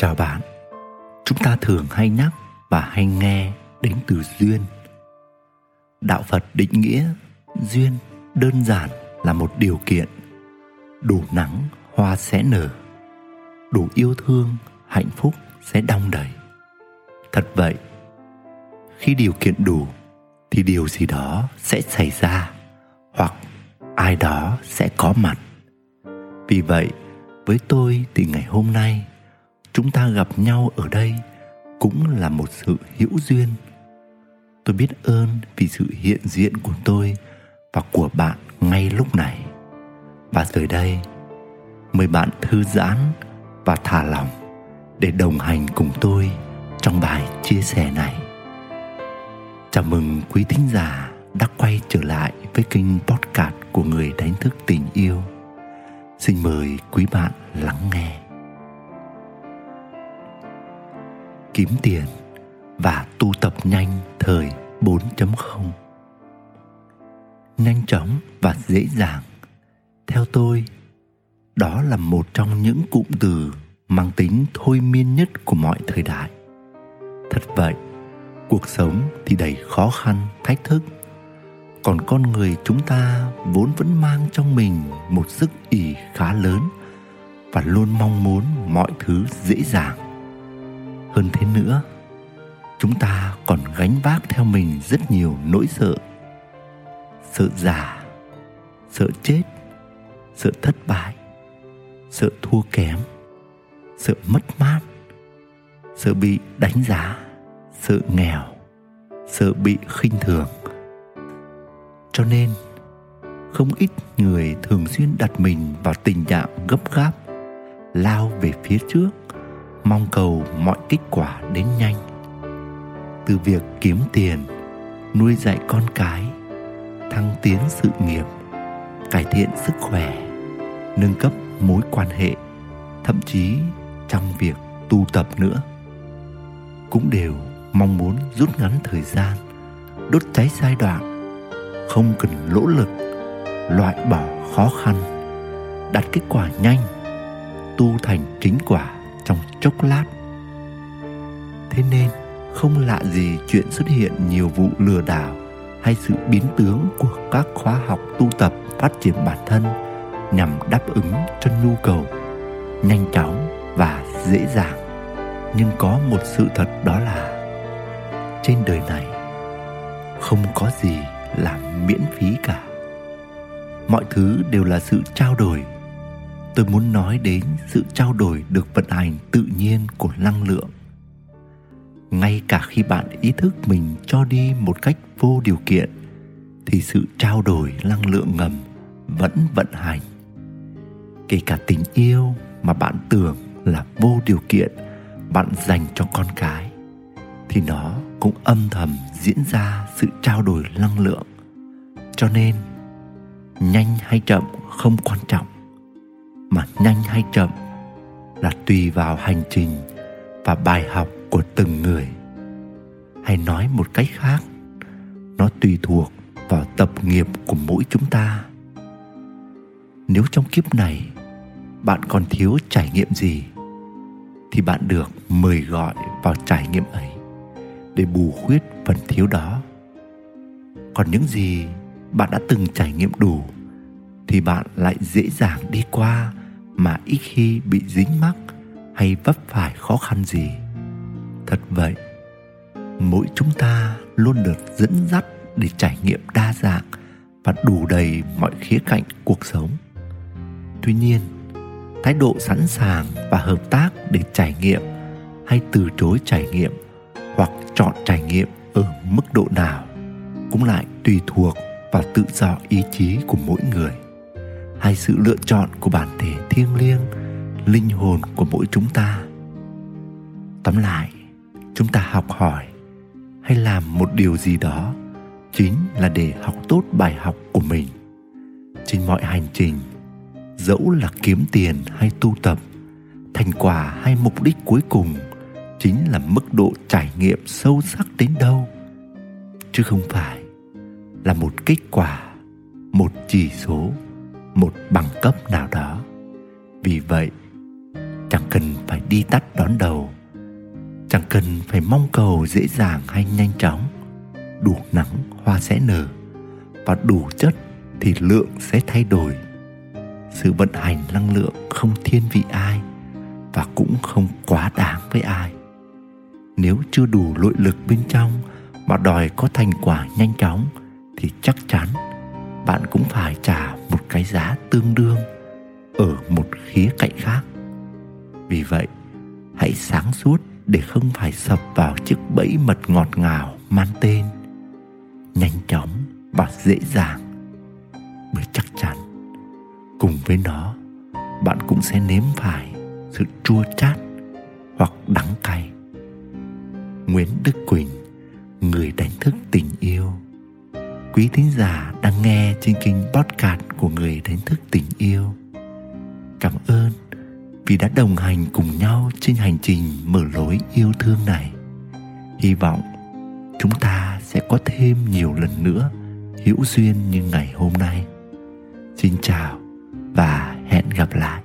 Chào bạn. Chúng ta thường hay nhắc và hay nghe đến từ duyên. Đạo Phật định nghĩa duyên đơn giản là một điều kiện đủ nắng, hoa sẽ nở đủ yêu thương, hạnh phúc sẽ đong đầy thật vậy, khi điều kiện đủ thì điều gì đó sẽ xảy ra hoặc ai đó sẽ có mặt vì vậy, với tôi thì ngày hôm nay chúng ta gặp nhau ở đây cũng là một sự hữu duyên. Tôi biết ơn vì sự hiện diện của tôi và của bạn ngay lúc này. Và giờ đây, mời bạn thư giãn và thả lòng để đồng hành cùng tôi trong bài chia sẻ này. Chào mừng quý thính giả đã quay trở lại với kênh podcast của người đánh thức tình yêu. Xin mời quý bạn lắng nghe. Kiếm tiền và tu tập nhanh thời 4.0 nhanh chóng và dễ dàng. Theo tôi, đó là một trong những cụm từ mang tính thôi miên nhất của mọi thời đại. Thật vậy, cuộc sống thì đầy khó khăn, thách thức. Còn con người chúng ta vốn vẫn mang trong mình một sức ỉ khá lớn và luôn mong muốn mọi thứ dễ dàng hơn thế nữa, chúng ta còn gánh vác theo mình rất nhiều nỗi sợ. Sợ già, sợ chết, sợ thất bại, sợ thua kém, sợ mất mát, sợ bị đánh giá, sợ nghèo, sợ bị khinh thường. Cho nên, không ít người thường xuyên đặt mình vào tình trạng gấp gáp, lao về phía trước mong cầu mọi kết quả đến nhanh. Từ việc kiếm tiền, nuôi dạy con cái, thăng tiến sự nghiệp, cải thiện sức khỏe, nâng cấp mối quan hệ, thậm chí trong việc tu tập nữa, cũng đều mong muốn rút ngắn thời gian, đốt cháy giai đoạn, không cần lỗ lực, loại bỏ khó khăn, đạt kết quả nhanh, tu thành chính quả trong chốc lát. Thế nên, không lạ gì chuyện xuất hiện nhiều vụ lừa đảo hay sự biến tướng của các khóa học tu tập phát triển bản thân nhằm đáp ứng cho nhu cầu nhanh chóng và dễ dàng. Nhưng có một sự thật đó là, trên đời này không có gì là miễn phí cả. Mọi thứ đều là sự trao đổi tôi muốn nói đến sự trao đổi được vận hành tự nhiên của năng lượng. Ngay cả khi bạn ý thức mình cho đi một cách vô điều kiện, thì sự trao đổi năng lượng ngầm vẫn vận hành. Kể cả tình yêu mà bạn tưởng là vô điều kiện bạn dành cho con cái, thì nó cũng âm thầm diễn ra sự trao đổi năng lượng. Cho nên, nhanh hay chậm không quan trọng mà nhanh hay chậm là tùy vào hành trình và bài học của từng người. Hay nói một cách khác, nó tùy thuộc vào tập nghiệp của mỗi chúng ta. Nếu trong kiếp này bạn còn thiếu trải nghiệm gì, thì bạn được mời gọi vào trải nghiệm ấy để bù khuyết phần thiếu đó. Còn những gì bạn đã từng trải nghiệm đủ, thì bạn lại dễ dàng đi qua mà ít khi bị dính mắc hay vấp phải khó khăn gì. Thật vậy, mỗi chúng ta luôn được dẫn dắt để trải nghiệm đa dạng và đủ đầy mọi khía cạnh cuộc sống. Tuy nhiên, thái độ sẵn sàng và hợp tác để trải nghiệm hay từ chối trải nghiệm hoặc chọn trải nghiệm ở mức độ nào cũng lại tùy thuộc vào tự do ý chí của mỗi người hay sự lựa chọn của bản thể thiêng liêng, linh hồn của mỗi chúng ta. Tóm lại, chúng ta học hỏi hay làm một điều gì đó chính là để học tốt bài học của mình. Trên mọi hành trình, dẫu là kiếm tiền hay tu tập, thành quả hay mục đích cuối cùng chính là mức độ trải nghiệm sâu sắc đến đâu. Chứ không phải là một kết quả, một chỉ số một bằng cấp nào đó. Vì vậy, chẳng cần phải đi tắt đón đầu. Chẳng cần phải mong cầu dễ dàng hay nhanh chóng. Đủ nắng, hoa sẽ nở. Và đủ chất thì lượng sẽ thay đổi. Sự vận hành năng lượng không thiên vị ai và cũng không quá đáng với ai. Nếu chưa đủ nội lực bên trong mà đòi có thành quả nhanh chóng thì chắc chắn bạn cũng phải trả một cái giá tương đương ở một khía cạnh khác. Vì vậy, hãy sáng suốt để không phải sập vào chiếc bẫy mật ngọt ngào mang tên. Nhanh chóng và dễ dàng, bởi chắc chắn cùng với nó, bạn cũng sẽ nếm phải sự chua chát hoặc đắng cay. Nguyễn đức quỳnh, người đánh thức tình yêu quý thính giả đang nghe trên kênh podcast của người đánh thức tình yêu. Cảm ơn vì đã đồng hành cùng nhau trên hành trình mở lối yêu thương này. Hy vọng chúng ta sẽ có thêm nhiều lần nữa hữu duyên như ngày hôm nay. Xin chào và hẹn gặp lại.